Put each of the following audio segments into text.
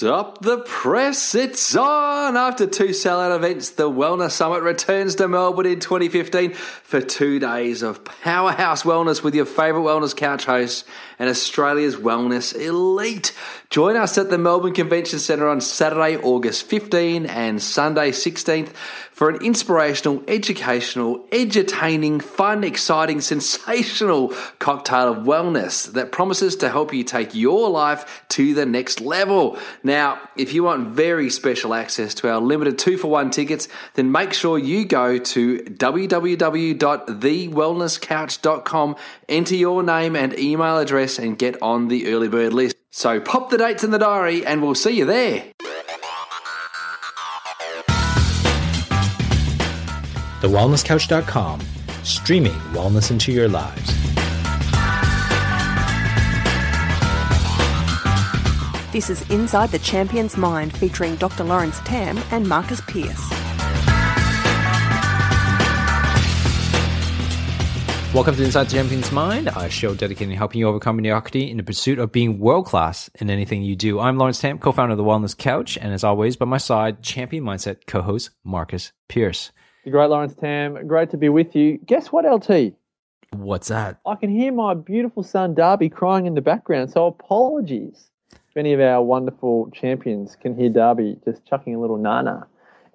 Stop the press, it's on! After two sellout events, the Wellness Summit returns to Melbourne in 2015 for two days of powerhouse wellness with your favourite wellness couch hosts and Australia's wellness elite. Join us at the Melbourne Convention Centre on Saturday, August 15 and Sunday 16th for an inspirational, educational, edutaining, fun, exciting, sensational cocktail of wellness that promises to help you take your life to the next level. Now, if you want very special access to our limited two for one tickets, then make sure you go to www.thewellnesscouch.com, enter your name and email address, and get on the early bird list. So pop the dates in the diary, and we'll see you there. TheWellnessCouch.com, streaming wellness into your lives. This is Inside the Champion's Mind featuring Dr. Lawrence Tam and Marcus Pierce. Welcome to Inside the Champion's Mind, a show dedicated to helping you overcome mediocrity in the pursuit of being world class in anything you do. I'm Lawrence Tam, co founder of The Wellness Couch, and as always, by my side, Champion Mindset co host Marcus Pierce. The great Lawrence Tam, great to be with you. Guess what, LT? What's that? I can hear my beautiful son Darby crying in the background, so apologies if any of our wonderful champions can hear Darby just chucking a little nana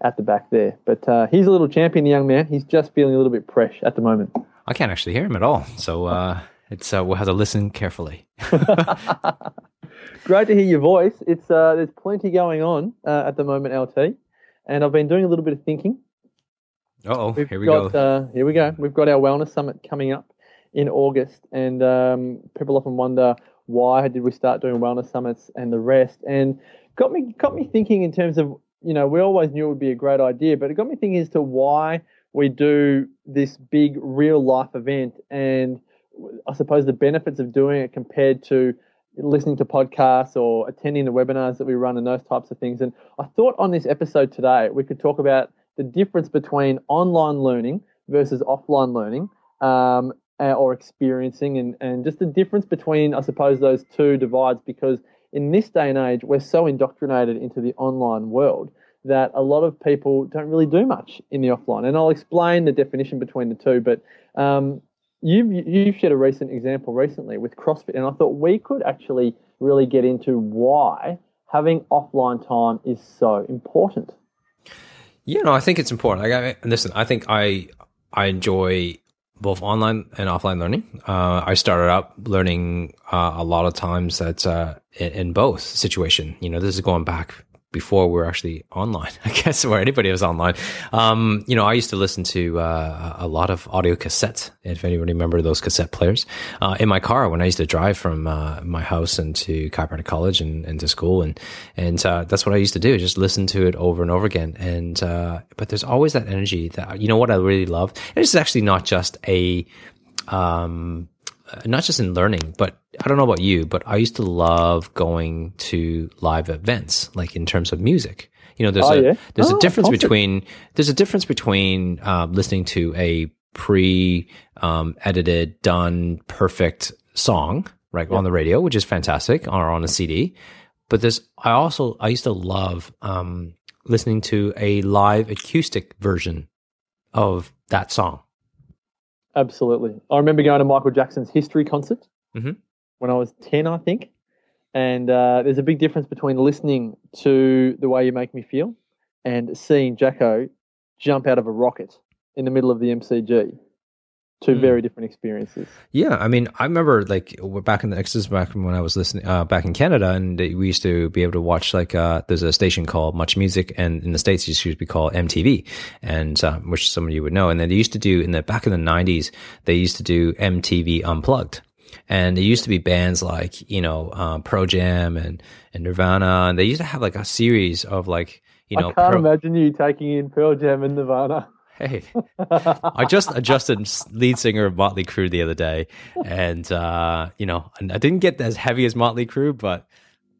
at the back there. But uh, he's a little champion, the young man. He's just feeling a little bit fresh at the moment. I can't actually hear him at all, so uh, it's uh, we'll have to listen carefully. Great to hear your voice. It's uh, there's plenty going on uh, at the moment, LT, and I've been doing a little bit of thinking. Oh, here we got, go. Uh, here we go. We've got our wellness summit coming up in August, and um, people often wonder why did we start doing wellness summits and the rest, and got me got me thinking in terms of you know we always knew it would be a great idea, but it got me thinking as to why we do this big real life event, and I suppose the benefits of doing it compared to listening to podcasts or attending the webinars that we run and those types of things. And I thought on this episode today we could talk about the difference between online learning versus offline learning um, or experiencing and, and just the difference between, I suppose, those two divides because in this day and age, we're so indoctrinated into the online world that a lot of people don't really do much in the offline. And I'll explain the definition between the two, but um, you've, you've shared a recent example recently with CrossFit, and I thought we could actually really get into why having offline time is so important. Yeah, no, I think it's important. Like, I, listen, I think I I enjoy both online and offline learning. Uh, I started out learning uh, a lot of times that uh, in, in both situation. You know, this is going back before we were actually online, I guess, where anybody was online. Um, you know, I used to listen to uh, a lot of audio cassettes, if anybody remember those cassette players, uh, in my car when I used to drive from uh, my house into chiropractic college and, and to school. And, and uh, that's what I used to do, just listen to it over and over again. And, uh, but there's always that energy that, you know what I really love? And it's actually not just a, um, not just in learning, but I don't know about you, but I used to love going to live events, like in terms of music. You know, there's Oh, a yeah? there's Oh, a difference between there's a difference between uh, listening to a pre um, edited, done, perfect song, right, on the radio, which is fantastic, or on a CD. But there's I also I used to love um, listening to a live acoustic version of that song. Absolutely. I remember going to Michael Jackson's history concert Mhm. when I was 10, I think. And uh, there's a big difference between listening to The Way You Make Me Feel and seeing Jacko jump out of a rocket in the middle of the MCG. Two Hmm. very different experiences. Yeah, I mean, I remember like back in the this is back when I was listening uh, back in Canada, and we used to be able to watch like uh, there's a station called Much Music, and in the states it used to be called MTV, and um, which some of you would know. And then they used to do in the back in the '90s, they used to do MTV Unplugged, and there used to be bands like you know uh, Pearl Jam and and Nirvana, and they used to have like a series of like you know I can't Pro- imagine you taking in Pearl Jam and Nirvana. Hey, I just adjusted lead singer of Motley Crue the other day, and uh, you know, I didn't get as heavy as Motley Crue, but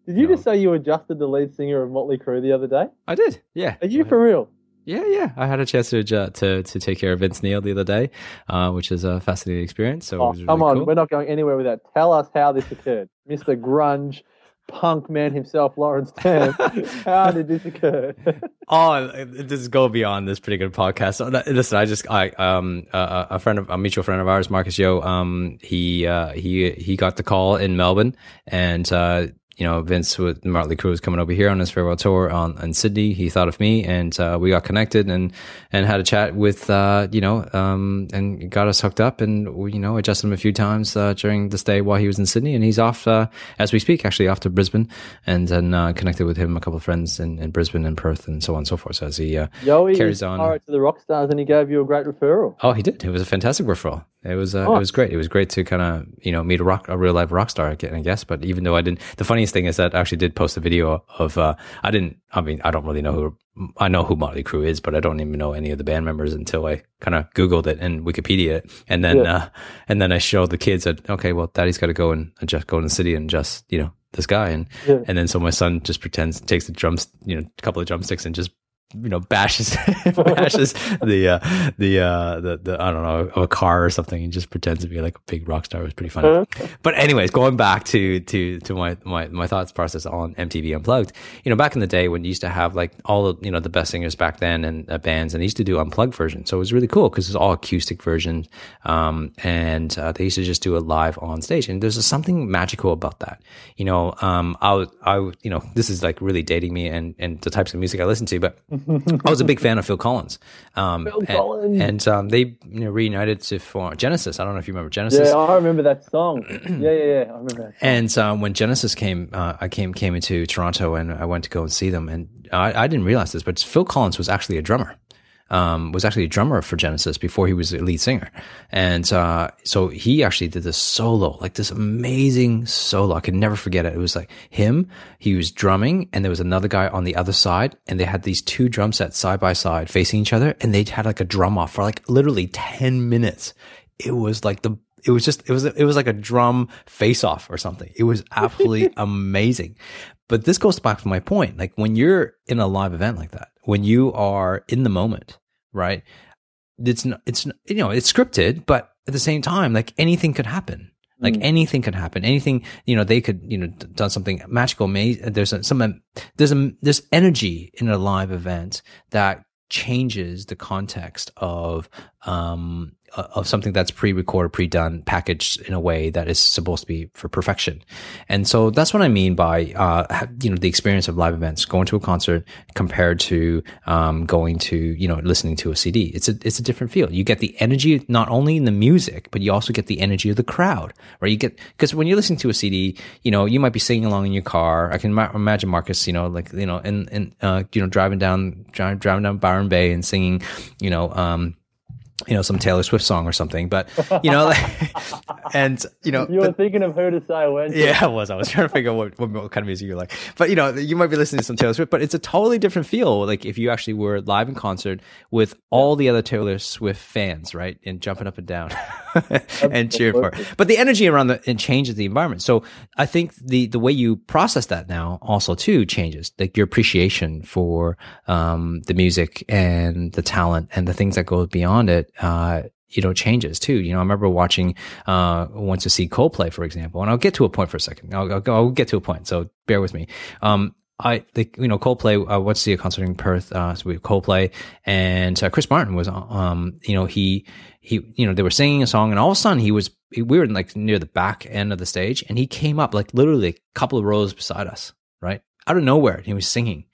Did you just say you adjusted the lead singer of Motley Crue the other day? I did. Yeah, Are you for real? yeah, yeah. I had a chance to to to take care of Vince Neil the other day, uh, which is a fascinating experience. So it Oh, was really come on, cool. we're not going anywhere with that. Tell us how this occurred, Mr. Grunge punk man himself, Lawrence Tam. How did this occur? oh, this is go beyond this pretty good podcast. So, listen, I just I um uh, a friend of a mutual friend of ours, Marcus Yo, um he uh he he got the call in Melbourne and uh you know, Vince with Motley Crue was coming over here on his farewell tour on in Sydney. He thought of me, and uh, we got connected and and had a chat with uh, you know, um, and got us hooked up, and we, you know, adjusted him a few times uh, during the stay while he was in Sydney, and he's off uh, as we speak, actually off to Brisbane, and then uh, connected with him a couple of friends in, in Brisbane and Perth and so on and so forth. So as he uh, Yoey carries on to the rock stars, and he gave you a great referral. Oh, he did. It was a fantastic referral. It was uh, it was great. It was great to kind of you know meet a rock a real life rock star again, I guess. But even though I didn't, the funniest thing is that I actually did post a video of uh, I didn't. I mean, I don't really know who I know who Motley Crue is, but I don't even know any of the band members until I kind of Googled it and Wikipedia it, and then yeah. uh, and then I showed the kids that okay, well, Daddy's got to go and adjust, go in the city and just you know this guy, and yeah. and then so my son just pretends takes the drums, you know, a couple of drumsticks and just you know bashes bashes the uh the uh the, the i don't know of a car or something and just pretends to be like a big rock star it was pretty funny. Uh-huh. but anyways going back to to to my my my thoughts process on mtv unplugged you know back in the day when you used to have like all the you know the best singers back then and uh, bands and they used to do unplugged versions. So it was really cool because it's all acoustic versions um and uh, they used to just do it live on stage. And there's something magical about that. You know um i i you know this is like really dating me and and the types of music i listen to but I was a big fan of Phil Collins. Um, Phil and, Collins. And um, they you know, reunited to form Genesis. I don't know if you remember Genesis. Yeah, I remember that song. yeah, yeah, yeah. I remember that. Song. And um, when Genesis came, uh, I came came into Toronto and I went to go and see them. And I, I didn't realize this, but Phil Collins was actually a drummer um, was actually a drummer for Genesis before he was the lead singer. And uh, so he actually did this solo, like this amazing solo. I can never forget it. It was like him, he was drumming, and there was another guy on the other side, and they had these two drum sets side by side facing each other, and they had like a drum off for like literally 10 minutes. It was like the it was just it was it was like a drum face off or something. It was absolutely amazing. But this goes back to my point. Like when you're in a live event like that, when you are in the moment, right? It's not, it's you know it's scripted, but at the same time, like anything could happen. Like mm. anything could happen. Anything you know, they could you know done something magical. There's a, some there's a there's energy in a live event that changes the context of um of something that's pre-recorded, pre-done, packaged in a way that is supposed to be for perfection. And so that's what I mean by, uh, you know, the experience of live events, going to a concert compared to, um, going to, you know, listening to a CD. It's a, it's a different feel. You get the energy, not only in the music, but you also get the energy of the crowd, right? You get, cause when you're listening to a CD, you know, you might be singing along in your car. I can ma- imagine Marcus, you know, like, you know, and, and, uh, you know, driving down, driving down Byron Bay and singing, you know, um, you know, some Taylor Swift song or something. But you know, and you know, you were but, thinking of her to say when. Yeah, I was. I was trying to figure out what, what, what, kind of music you like. But you know, you might be listening to some Taylor Swift, but it's a totally different feel. Like if you actually were live in concert with all the other Taylor Swift fans, right, and jumping up and down and cheering for. But the energy around the it changes the environment. So I think the the way you process that now also too changes. Like your appreciation for um, the music and the talent and the things that go beyond it uh, you know, changes too. You know, I remember watching, uh, went to see Coldplay, for example, and I'll get to a point for a second. I'll, I'll, I'll get to a point. So bear with me. Um, I think, you know, Coldplay, to see a concert in Perth, uh, so we Coldplay and uh, Chris Martin was, um, you know, he, he, you know, they were singing a song and all of a sudden he was, we were like near the back end of the stage and he came up like literally a couple of rows beside us, right? Out of nowhere. And he was singing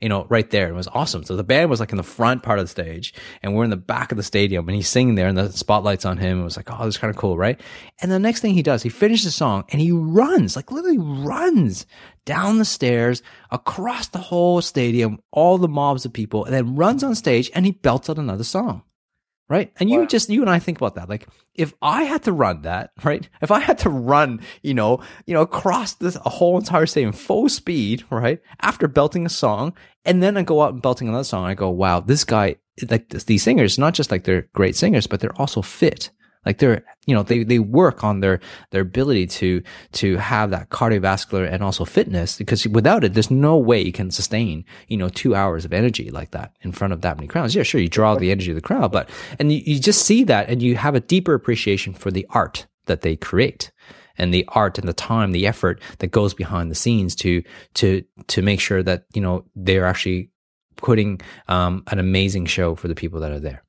you know, right there. It was awesome. So the band was like in the front part of the stage and we're in the back of the stadium and he's singing there and the spotlight's on him. It was like, oh, this is kind of cool, right? And the next thing he does, he finishes the song and he runs, like literally runs down the stairs, across the whole stadium, all the mobs of people, and then runs on stage and he belts out another song right? And you just you and I think about that. Like if I had to run that, right? If I had to run, you know, you know, across this a whole entire stadium full speed, right? After belting a song, and then I go out and belting another song, I go, wow, this guy, like these singers, not just like they're great singers, but they're also fit. Like they're, you know, they, they work on their, their ability to, to have that cardiovascular and also fitness because without it, there's no way you can sustain, you know, two hours of energy like that in front of that many crowds. Yeah, sure. You draw the energy of the crowd, but, and you, you just see that and you have a deeper appreciation for the art that they create. and the art and the time, the effort that goes behind the scenes to to to make sure that you know they're actually putting um, an amazing show for the people that are there.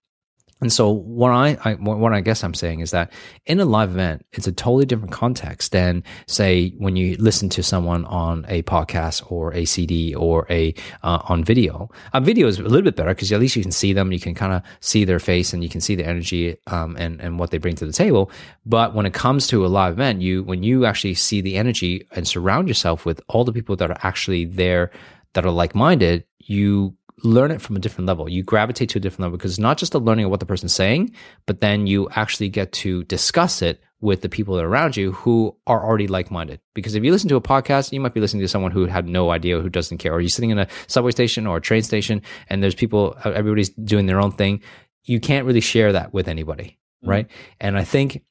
And so what I, I, what I guess I'm saying is that in a live event, it's a totally different context than say when you listen to someone on a podcast or a CD or a uh, on video. A video is a little bit better because at least you can see them, you can kind of see their face, and you can see the energy um, and and what they bring to the table. But when it comes to a live event, you when you actually see the energy and surround yourself with all the people that are actually there that are like minded, you learn it from a different level. You gravitate to a different level because it's not just the learning of what the person's saying, but then you actually get to discuss it with the people that are around you who are already like-minded. Because if you listen to a podcast, you might be listening to someone who had no idea, who doesn't care, or you're sitting in a subway station or a train station and there's people, everybody's doing their own thing. You can't really share that with anybody. Mm-hmm. Right. And I think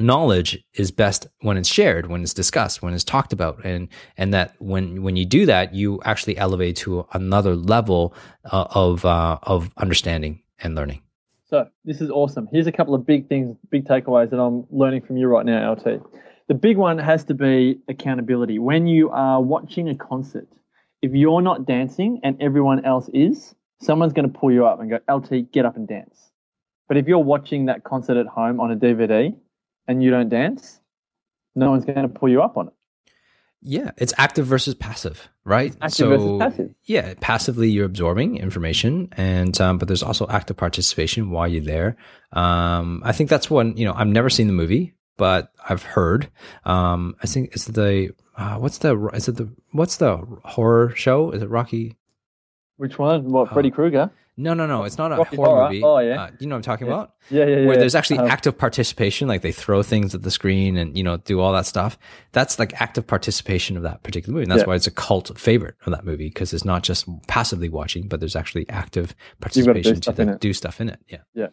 knowledge is best when it's shared when it's discussed when it's talked about. And and that when when you do that you actually elevate to another level uh, of uh, of understanding and learning. So this is awesome. Here's a couple of big things big takeaways that i'm learning from you right now lt the big one has to be accountability. When you are watching a concert if you're not dancing and everyone else is someone's going to pull you up and go lt get up and dance. But if you're watching that concert at home on a dvd and you don't dance, no one's going to pull you up on it. Yeah, it's active versus passive, right? Active so, versus passive. Yeah, passively you're absorbing information, and um, but there's also active participation while you're there. Um, I think that's one. You know, I've never seen the movie, but I've heard. Um, I think it's the uh, what's the is it the what's the horror show? Is it Rocky? Which one? What Freddy uh, Krueger? No, no, no. It's not a Rocky horror, horror, movie. Oh, yeah. Uh, you know what I'm talking yeah. about? Yeah, yeah, yeah. Where there's actually uh, active participation, like they throw things at the screen and, you know, do all that stuff. That's like active participation of that particular movie. And that's yeah. why it's a cult favorite of that movie because it's not just passively watching, but there's actually active participation to, to do stuff in it. Yeah. Yeah.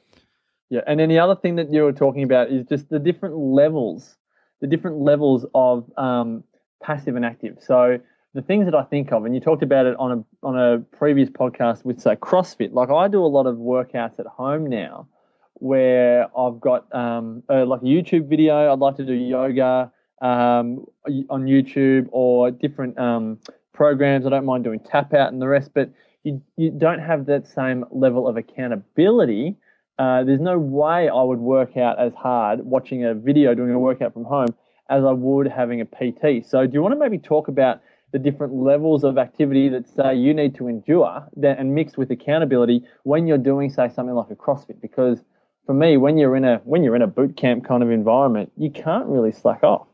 Yeah. And then the other thing that you were talking about is just the different levels, the different levels of um, passive and active. So, the things that I think of, and you talked about it on a on a previous podcast with say CrossFit. Like I do a lot of workouts at home now, where I've got um, like a YouTube video. I'd like to do yoga um, on YouTube or different um, programs. I don't mind doing tap out and the rest, but you you don't have that same level of accountability. Uh, there's no way I would work out as hard watching a video doing a workout from home as I would having a PT. So, do you want to maybe talk about the different levels of activity that say you need to endure that, and mix with accountability when you're doing say something like a CrossFit because for me when you're in a when you're in a boot camp kind of environment you can't really slack off.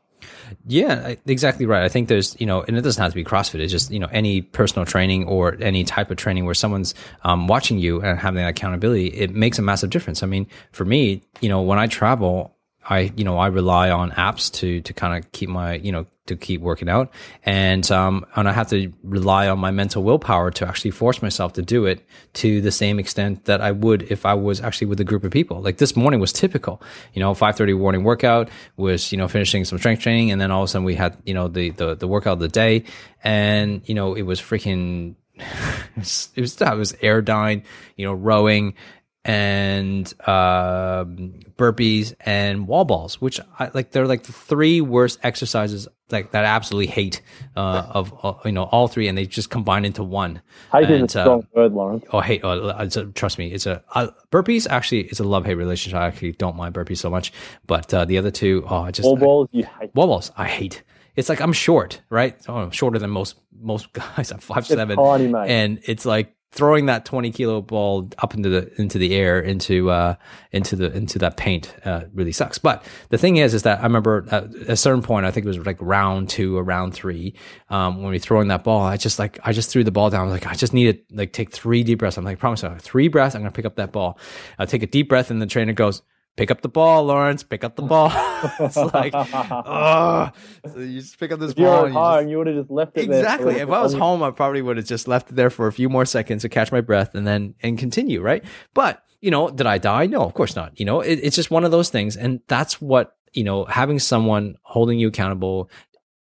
Yeah, exactly right. I think there's, you know, and it doesn't have to be CrossFit. It's just, you know, any personal training or any type of training where someone's um, watching you and having that accountability, it makes a massive difference. I mean, for me, you know, when I travel, I, you know, I rely on apps to to kind of keep my, you know, to keep working out, and um, and I have to rely on my mental willpower to actually force myself to do it to the same extent that I would if I was actually with a group of people. Like this morning was typical, you know, five thirty morning workout was, you know, finishing some strength training, and then all of a sudden we had, you know, the the the workout of the day, and you know, it was freaking it was, it was, it you know, rowing, and uh, burpees and wall balls, which I like. They're like the three worst exercises like that. Absolutely hate uh, of uh, you know all three, and they just combine into one. Hate and, is a strong uh, word, Lawrence. Oh, hate! Oh, a, trust me, it's a burpees. Actually, it's a love hate relationship. I actually don't mind burpees so much, but uh, the other two, oh, I just wall balls. You hate wall balls. I hate. It's like I'm short, right? Oh, I'm shorter than most most guys. I'm five seven, tiny, and it's like throwing that 20 kilo ball up into the into the air into uh into the into that paint uh, really sucks. But the thing is is that i remember at a certain point i think it was like round two or round three um when we throwing that ball i just like i just threw the ball down. I was like i just need to like take three deep breaths. I'm like promise you three breaths. I'm gonna pick up that ball. I take a deep breath and the trainer goes pick up the ball, Lawrence. Pick up the ball. it's like, oh, so you just pick up this if ball. At home, you, would have just left it exactly. If I was home, I probably would have just left it there for a few more seconds to catch my breath and then and continue. Right, but you know, did I die? No, of course not. You know, it, it's just one of those things, and that's what you know. Having someone holding you accountable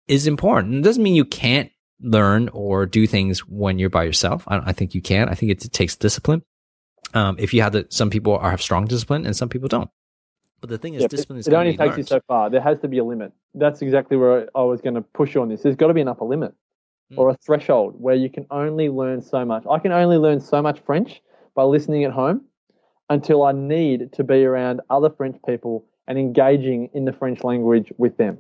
is important. It doesn't mean you can't learn or do things when you're by yourself. I, I think you can. I think it, it takes discipline. Um, if you have the, some people are have strong discipline and some people don't. But the thing is, Yeah, discipline it, is it only takes you so far. There has to be a limit. That's exactly where I was going to push you on this. There's got to be an upper limit Hmm. or a threshold where you can only learn so much. I can only learn so much French by listening at home until I need to be around other French people and engaging in the French language with them.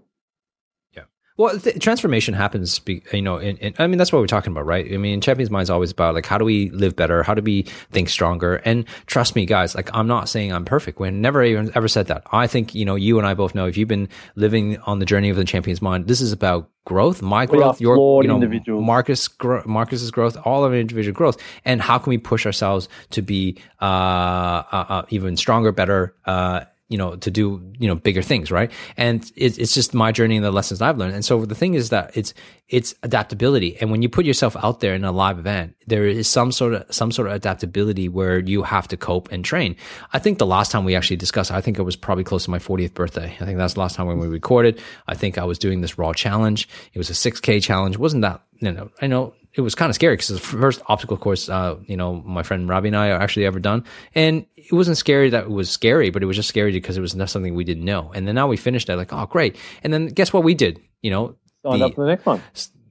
Well, th- transformation happens, be, you know. In, in, I mean, that's what we're talking about, right? I mean, Champions Mind is always about like how do we live better, how do we think stronger, and trust me, guys. Like, I'm not saying I'm perfect. We never even ever said that. I think you know, you and I both know if you've been living on the journey of the Champions Mind, this is about growth, my growth, your you know, individuals. Marcus, Marcus's growth, all of our individual growth, and how can we push ourselves to be uh, uh, uh, even stronger, better. You know, to do, you know, bigger things, right? And it's, it's just my journey and the lessons I've learned. And so the thing is that it's, it's adaptability. And when you put yourself out there in a live event, there is some sort of, some sort of adaptability where you have to cope and train. I think the last time we actually discussed, I think it was probably close to my 40th birthday. I think that's the last time when we recorded. I think I was doing this raw challenge. It was a 6K challenge. Wasn't that, you know, I know it was kind of scary because it's the first obstacle course, uh, you know, my friend Robbie and I are actually ever done. And it wasn't scary that it was scary, but it was just scary because it was not something we didn't know. And then now we finished it, like, oh, great. And then guess what we did? You know, Signed the- up for the next one.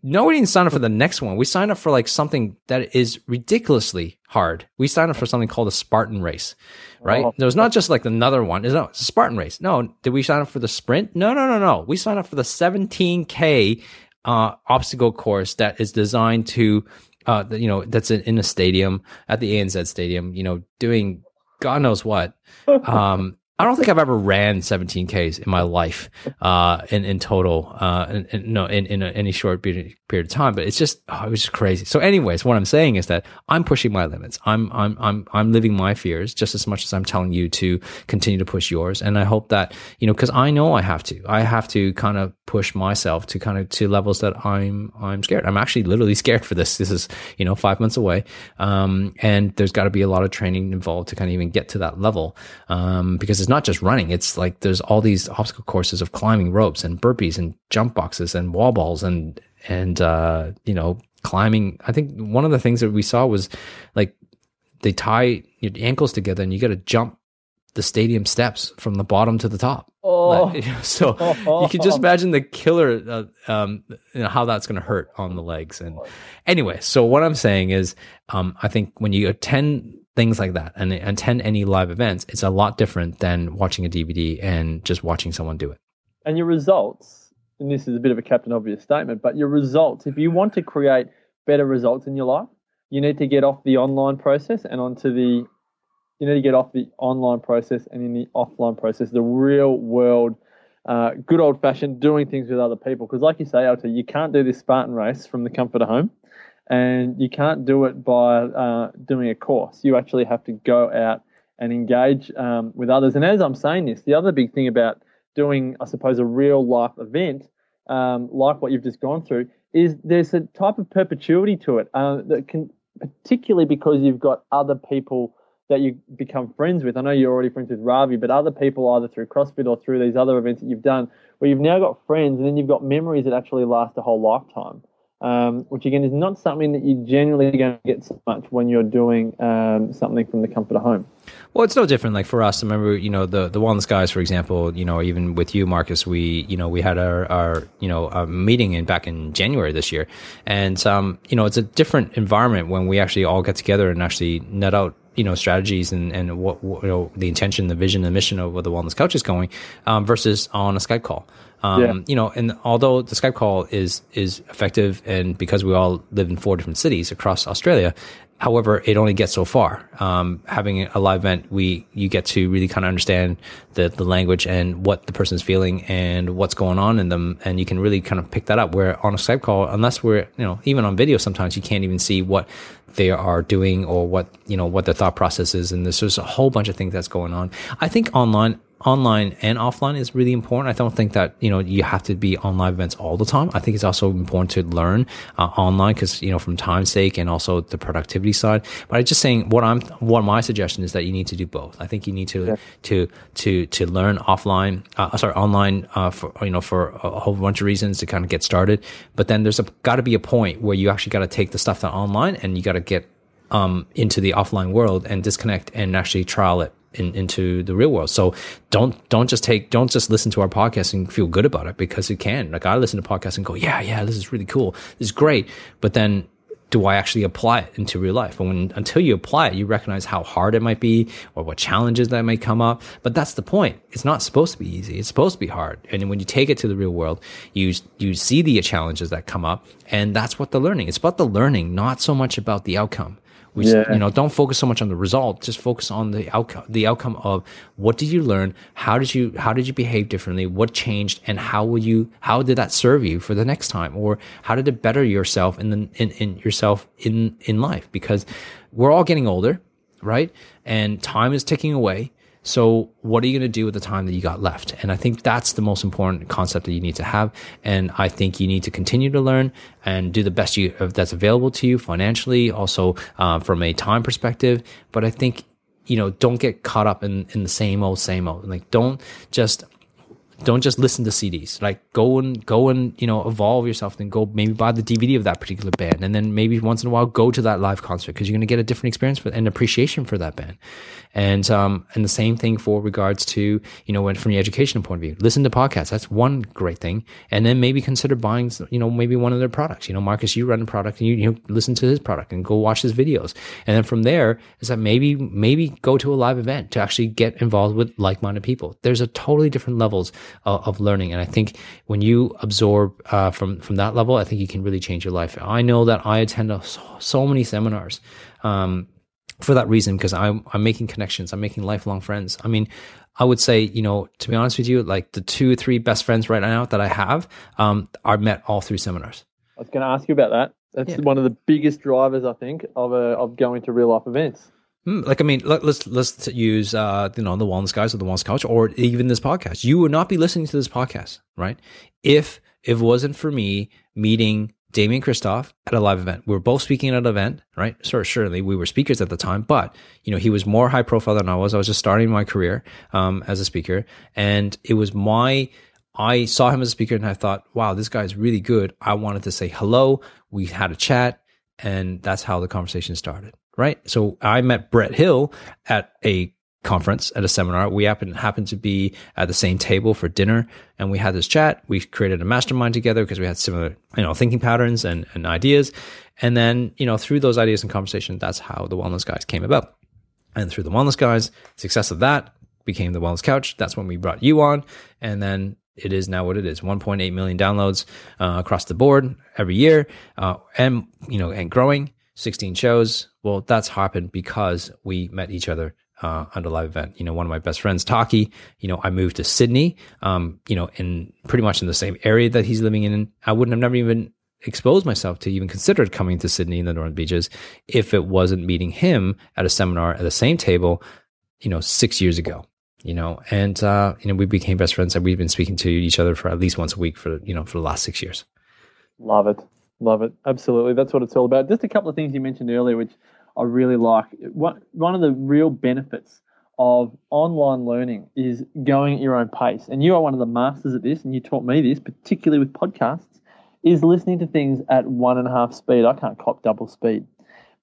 no, we didn't sign up for the next one. We signed up for like something that is ridiculously hard. We signed up for something called a Spartan race, right? Oh. There was not just like another one. It's, no, it's a Spartan race. No, did we sign up for the sprint? No, no, no, no. We signed up for the 17K uh, obstacle course that is designed to, uh, you know, that's in, in a stadium at the ANZ Stadium, you know, doing God knows what. Um, I don't think I've ever ran 17Ks in my life, uh, in, in total, uh, in, in, no, in, in a, any short period, period of time, but it's just, oh, it was just crazy. So anyways, what I'm saying is that I'm pushing my limits. I'm, I'm, I'm, I'm living my fears just as much as I'm telling you to continue to push yours. And I hope that, you know, cause I know I have to, I have to kind of push myself to kind of to levels that I'm, I'm scared. I'm actually literally scared for this. This is, you know, five months away. Um, and there's got to be a lot of training involved to kind of even get to that level. Um, because it's not just running. It's like there's all these obstacle courses of climbing ropes and burpees and jump boxes and wall balls and, and, uh, you know, climbing. I think one of the things that we saw was like they tie your ankles together and you got to jump the stadium steps from the bottom to the top. Oh, so you can just imagine the killer, uh, um, you know, how that's going to hurt on the legs. And anyway, so what I'm saying is, um, I think when you attend things like that and attend any live events, it's a lot different than watching a DVD and just watching someone do it. and your results, and this is a bit of a captain obvious statement, but your results, if you want to create better results in your life, you need to get off the online process and onto the you need to get off the online process and in the offline process, the real world, uh, good old fashioned doing things with other people. Because, like you say, LT, you can't do this Spartan race from the comfort of home, and you can't do it by uh, doing a course. You actually have to go out and engage um, with others. And as I'm saying this, the other big thing about doing, I suppose, a real life event um, like what you've just gone through is there's a type of perpetuity to it uh, that can, particularly because you've got other people that you become friends with. I know you're already friends with Ravi, but other people either through CrossFit or through these other events that you've done, where you've now got friends and then you've got memories that actually last a whole lifetime. Um, which again is not something that you generally going to get so much when you're doing um, something from the comfort of home. Well, it's no different. Like for us, remember, you know, the the wellness guys, for example, you know, even with you, Marcus, we, you know, we had our, our you know, a meeting in back in January this year, and um, you know, it's a different environment when we actually all get together and actually net out you know strategies and and what, what you know the intention, the vision, the mission of where the wellness couch is going, um, versus on a Skype call. Um, Yeah. You know, and although the Skype call is is effective, and because we all live in four different cities across Australia, however, it only gets so far. Um, having a live event, we you get to really kind of understand the the language and what the person's feeling and what's going on in them, and you can really kind of pick that up. Where on a Skype call, unless we're you know even on video, sometimes you can't even see what they are doing or what you know what their thought process is, and there's just a whole bunch of things that's going on. I think online online and offline is really important. I don't think that you know you have to be on live events all the time. I think it's also important to learn uh, online because you know from time's sake and also the productivity side. But I'm just saying what I'm what my suggestion is that you need to do both. I think you need to to to to learn offline, uh, sorry, online uh, for you know for a whole bunch of reasons to kind of get started. But then there's a got to be a point where you actually got to take the stuff that online and you got to get um, into the offline world and disconnect and actually trial it in, into the real world. So don't don't just take don't just listen to our podcast and feel good about it because it can. Like I listen to podcasts and go, yeah, yeah, this is really cool, this is great. But then do I actually apply it into real life? And when until you apply it, you recognize how hard it might be or what challenges that may come up. But that's the point. It's not supposed to be easy. It's supposed to be hard. And when you take it to the real world, you you see the challenges that come up, and that's what the learning. It's about the learning, not so much about the outcome. We, yeah. you know, don't focus so much on the result. Just focus on the outcome. The outcome of what did you learn? How did you how did you behave differently? What changed? And how will you? How did that serve you for the next time? Or how did it better yourself in the in, in yourself in in life? Because we're all getting older, right? And time is ticking away. So what are you going to do with the time that you got left? And I think that's the most important concept that you need to have. And I think you need to continue to learn and do the best you that's available to you financially, also uh, from a time perspective. But I think you know don't get caught up in in the same old same old. Like don't just don't just listen to CDs. Like go and go and you know evolve yourself. Then go maybe buy the DVD of that particular band, and then maybe once in a while go to that live concert because you're going to get a different experience for, and appreciation for that band. And um and the same thing for regards to you know when from the educational point of view, listen to podcasts. That's one great thing, and then maybe consider buying you know maybe one of their products. You know, Marcus, you run a product, and you you listen to his product and go watch his videos, and then from there is that maybe maybe go to a live event to actually get involved with like minded people. There's a totally different levels of, of learning. And I think when you absorb uh, from from that level, I think you can really change your life. I know that I attend so, so many seminars um, for that reason because I'm I'm making connections. I'm making lifelong friends. I mean, I would say, you know, to be honest with you, like the two or three best friends right now that I have um, are met all through seminars. I was going to ask you about that. That's yeah. one of the biggest drivers, I think, of a, of going to real life events. Hmm, like I mean, let, us let's use uh, you know the Wellness Guys or the Wellness Couch or even this podcast. You would not be listening to this podcast, right? If if it wasn't for me meeting Damian Kristof at a live event. We were both speaking at an event, right? Certainly we were speakers at the time, but you know, he was more high profile than I was. I was just starting my career um, as a speaker, and it was my. I saw him as a speaker, and I thought, "Wow, this guy is really good." I wanted to say hello. We had a chat, and that's how the conversation started right? So I met Brett Hill at a conference at a seminar. We happen happened to be at the same table for dinner, and we had this chat. We created a mastermind together because we had similar, you know, thinking patterns and, and ideas. And then, you know, through those ideas and conversation, that's how the Wellness Guys came about. And through the Wellness Guys, success of that became the Wellness Couch. That's when we brought you on, and then it is now what it is 1.8 million downloads uh, across the board every year uh, and you know and growing 16 shows. Well, that's happened because we met each other uh, on a live event. You know, one of my best friends, Taki, you know, I moved to Sydney, um, you know, in pretty much in the same area that he's living in. I wouldn't have never even exposed myself to even considered coming to Sydney in the Northern Beaches if it wasn't meeting him at a seminar at the same table, you know, six years ago. You know, and uh, you know, we became best friends and we've been speaking to each other for at least once a week for you know for the last six years. Love it. Love it. Absolutely. That's what it's all about. Just a couple of things you mentioned earlier, which I really like. One, one of the real benefits of online learning is going at your own pace. And you are one of the masters at this, and you taught me this, particularly with podcasts, is listening to things at one and a half speed. I can't cop double speed.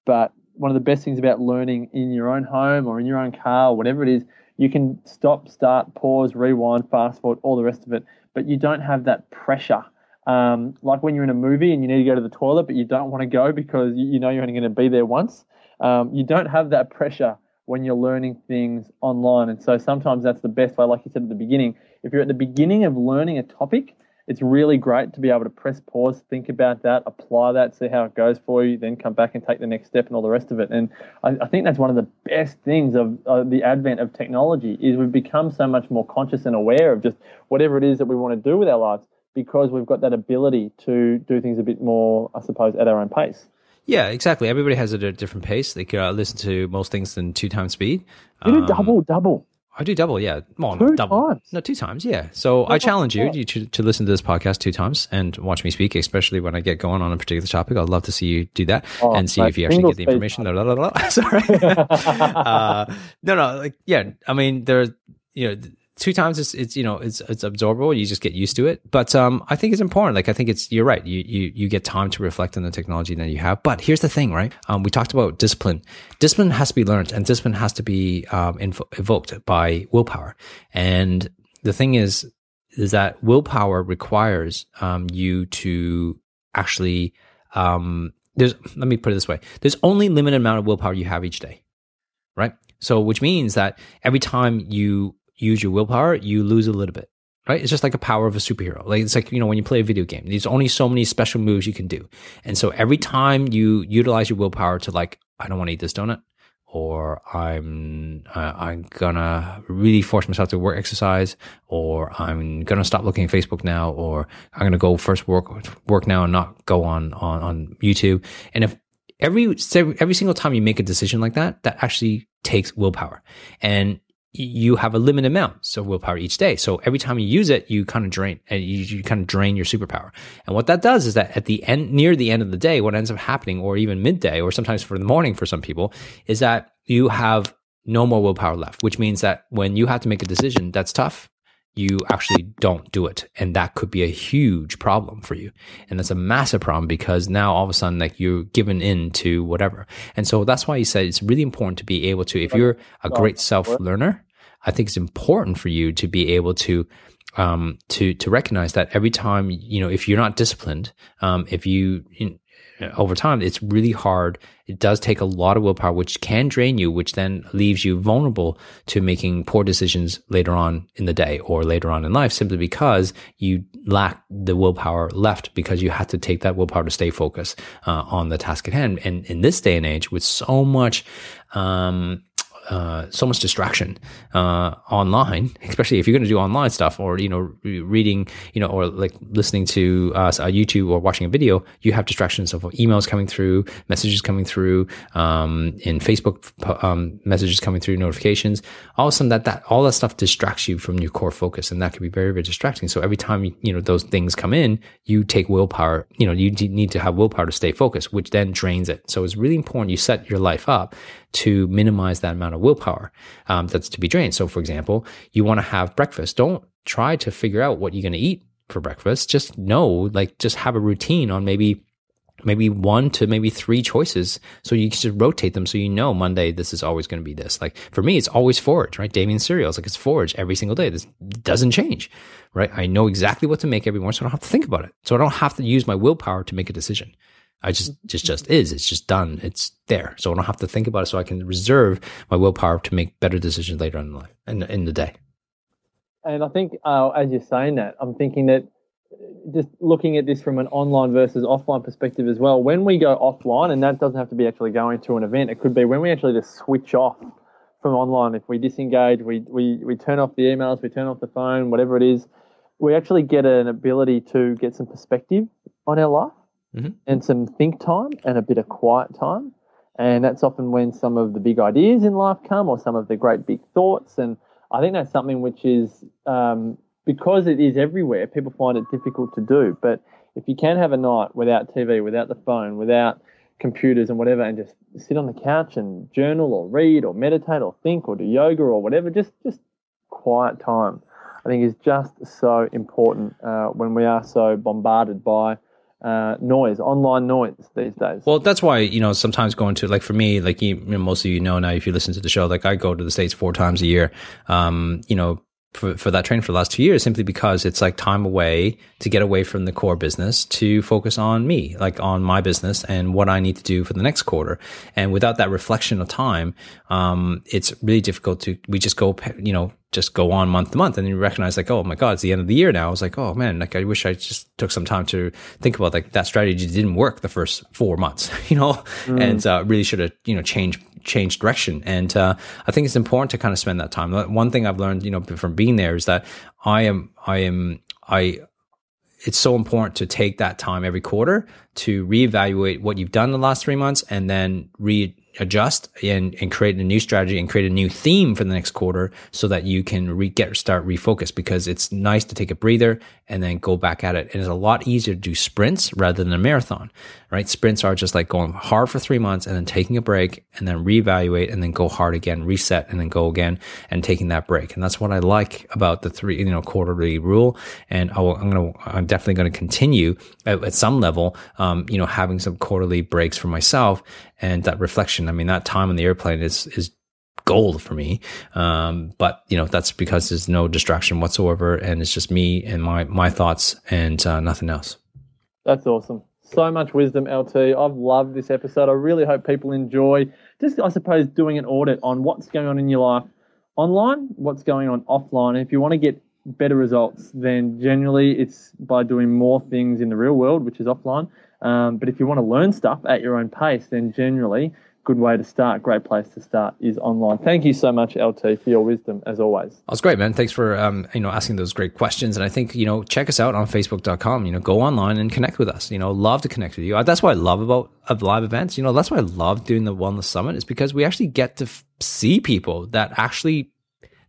But one of the best things about learning in your own home or in your own car or whatever it is, you can stop, start, pause, rewind, fast forward, all the rest of it. But you don't have that pressure um, like when you're in a movie and you need to go to the toilet, but you don't want to go because you, know you're only going to be there once. Um, you don't have that pressure when you're learning things online. And so sometimes that's the best way, like you said at the beginning. If you're at the beginning of learning a topic, it's really great to be able to press pause, think about that, apply that, see how it goes for you, then come back and take the next step and all the rest of it. And I, I think that's one of the best things of uh, the advent of technology is we've become so much more conscious and aware of just whatever it is that we want to do with our lives because we've got that ability to do things a bit more, I suppose, at our own pace. Yeah, exactly. Everybody has it at a different pace. They can uh, listen to most things in two times speed. You do um, double, double. I do double, yeah. Well, two double. times. No, two times, yeah. So I challenge you, you to, to, listen to this podcast two times and watch me speak, especially when I get going on a particular topic. I'd love to see you do that oh, and see if you actually get the information. Blah, blah, blah, Sorry. uh, no, no, like, yeah. I mean, there, you know, two times it's, it's you know it's it's absorbable. You just get used to it. But um i think it's important. Like i think it's you're right. You you you get time to reflect on the technology that you have. But here's the thing right? Um we talked about discipline. Discipline has to be learned and discipline has to be um inv- evoked by willpower. And the thing is is that willpower requires um you to actually um there's let me put it this way. There's only limited amount of willpower you have each day right? So which means that every time you use your willpower, you lose a little bit. Right? It's just like a power of a superhero. Like it's like, you know, when you play a video game, there's only so many special moves you can do. And so every time you utilize your willpower to like, I don't want to eat this donut, or I'm uh, I'm gonna really force myself to work exercise, or I'm gonna stop looking at Facebook now, or I'm gonna go first work work now and not go on on on YouTube. And if every every single time you make a decision like that, that actually takes willpower, and you have a limited amount of willpower each day. So every time you use it, you kind of drain and you, you, kind of drain your superpower. And what that does is that at the end, near the end of the day, what ends up happening, or even midday, or sometimes for the morning for some people, is that you have no more willpower left, which means that when you have to make a decision that's tough, you actually don't do it. And that could be a huge problem for you. And that's a massive problem because now all of a sudden, like you're given in to whatever. And so that's why he said it's really important to be able to, if you're a great self learner, I think it's important for you to be able to um, to to recognize that every time you know if you're not disciplined, um, if you, you over time, it's really hard. It does take a lot of willpower, which can drain you, which then leaves you vulnerable to making poor decisions later on in the day or later on in life, simply because you lack the willpower left because you had to take that willpower to stay focused uh, on the task at hand. And in this day and age, with so much um, uh, so much distraction uh, online, especially if you're going to do online stuff or you know reading, you know, or like listening to uh, YouTube or watching a video. You have distractions of emails coming through, messages coming through, um, in Facebook um, messages coming through, notifications. All of a sudden, that that all that stuff distracts you from your core focus, and that can be very very distracting. So every time you, know those things come in, you take willpower. You know, you need to have willpower to stay focused, which then drains it. So it's really important you set your life up to minimize that amount of willpower um, that's to be drained. So, for example, you want to have breakfast. Don't try to figure out what you're going to eat for breakfast. Just know, like, just have a routine on maybe maybe one to maybe three choices. So you just rotate them. So you know Monday, this is always going to be this. Like for me, it's always forage, right? Damian cereals, like it's forage every single day. This doesn't change, right? I know exactly what to make every morning. So I don't have to think about it. So I don't have to use my willpower to make a decision. I just just just is. It's just done. It's there. So I don't have to think about it. So I can reserve my willpower to make better decisions later in life in, in the day. And I think uh, as you're saying that, I'm thinking that just looking at this from an online versus offline perspective as well. When we go offline, and that doesn't have to be actually going to an event. It could be when we actually just switch off from online. If we disengage, we we we turn off the emails, we turn off the phone, whatever it is. We actually get an ability to get some perspective on our life mm-hmm. and some think time and a bit of quiet time. And that's often when some of the big ideas in life come or some of the great big thoughts. And I think that's something which is, um, because it is everywhere, people find it difficult to do. But if you can have a night without TV, without the phone, without computers and whatever, and just sit on the couch and journal or read or meditate or think or do yoga or whatever, just, just quiet time, I think is just so important uh, when we are so bombarded by uh, noise, online noise these days. Well, that's why you know sometimes going to like for me, like you, most of you know now if you listen to the show, like I go to the states four times a year. Um, you know, for, for that training for the last two years simply because it's like time away to get away from the core business to focus on me, like on my business and what I need to do for the next quarter. And without that reflection of time, um, it's really difficult to, we just go, you know, just go on month to month and you recognize like, oh my God, it's the end of the year now. I was like, oh man, like I wish I just took some time to think about like that strategy didn't work the first four months, you know, mm. and uh, really should have, you know, changed change direction. And uh, I think it's important to kind of spend that time. One thing I've learned, you know, from being there is that I am, I am, I, it's so important to take that time every quarter to reevaluate what you've done the last three months and then re adjust and, and create a new strategy and create a new theme for the next quarter so that you can re- get start refocus because it's nice to take a breather and then go back at it. And it's a lot easier to do sprints rather than a marathon, right? Sprints are just like going hard for three months and then taking a break and then reevaluate and then go hard again, reset and then go again and taking that break. And that's what I like about the three, you know, quarterly rule. And I will, I'm going to, I'm definitely going to continue at, at some level, um, you know, having some quarterly breaks for myself and that reflection. I mean, that time on the airplane is, is gold for me. Um, but you know, that's because there's no distraction whatsoever. And it's just me and my, my thoughts and uh, nothing else. That's awesome. So much wisdom, LT. I've loved this episode. I really hope people enjoy just, I suppose, doing an audit on what's going on in your life online, what's going on offline. If you want to get better results, then generally it's by doing more things in the real world, which is offline. Um, but if you want to learn stuff at your own pace, then generally good way to start, great place to start is online. Thank you so much, LT, for your wisdom as always. That's great, man. Thanks for um, you know asking those great questions. And I think you know check us out on Facebook.com. You know, go online and connect with us. You know, love to connect with you. That's what I love about live events. You know, that's why I love doing the Wellness Summit is because we actually get to f- see people that actually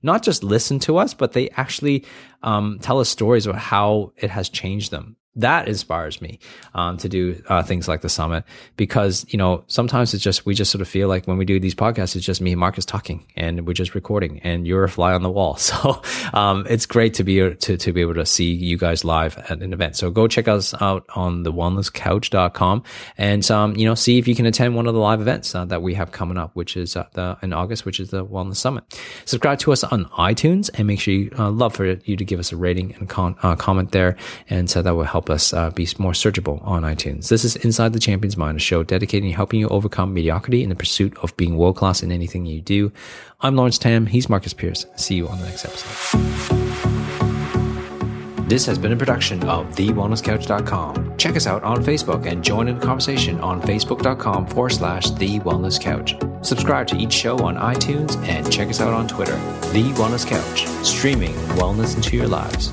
not just listen to us, but they actually um, tell us stories about how it has changed them that inspires me um, to do uh, things like the summit because you know sometimes it's just we just sort of feel like when we do these podcasts it's just me and Marcus talking and we're just recording and you're a fly on the wall. So um, it's great to be to, to be able to see you guys live at an event. So go check us out on the wellnesscouch.com and um, you know see if you can attend one of the live events uh, that we have coming up which is uh, the, in August which is the wellness summit. Subscribe to us on iTunes and make sure you uh, love for you to give us a rating and con- uh, comment there and so that will help help us uh, be more searchable on iTunes. This is Inside the Champion's Mind, a show dedicated to helping you overcome mediocrity in the pursuit of being world class in anything you do. I'm Lawrence Tam. He's Marcus Pierce. See you on the next episode. This has been a production of TheWellnessCouch.com. Check us out on Facebook and join in the conversation on Facebook.com forward slash The Wellness Couch. Subscribe to each show on iTunes and check us out on Twitter. The Wellness Couch, streaming wellness into your lives.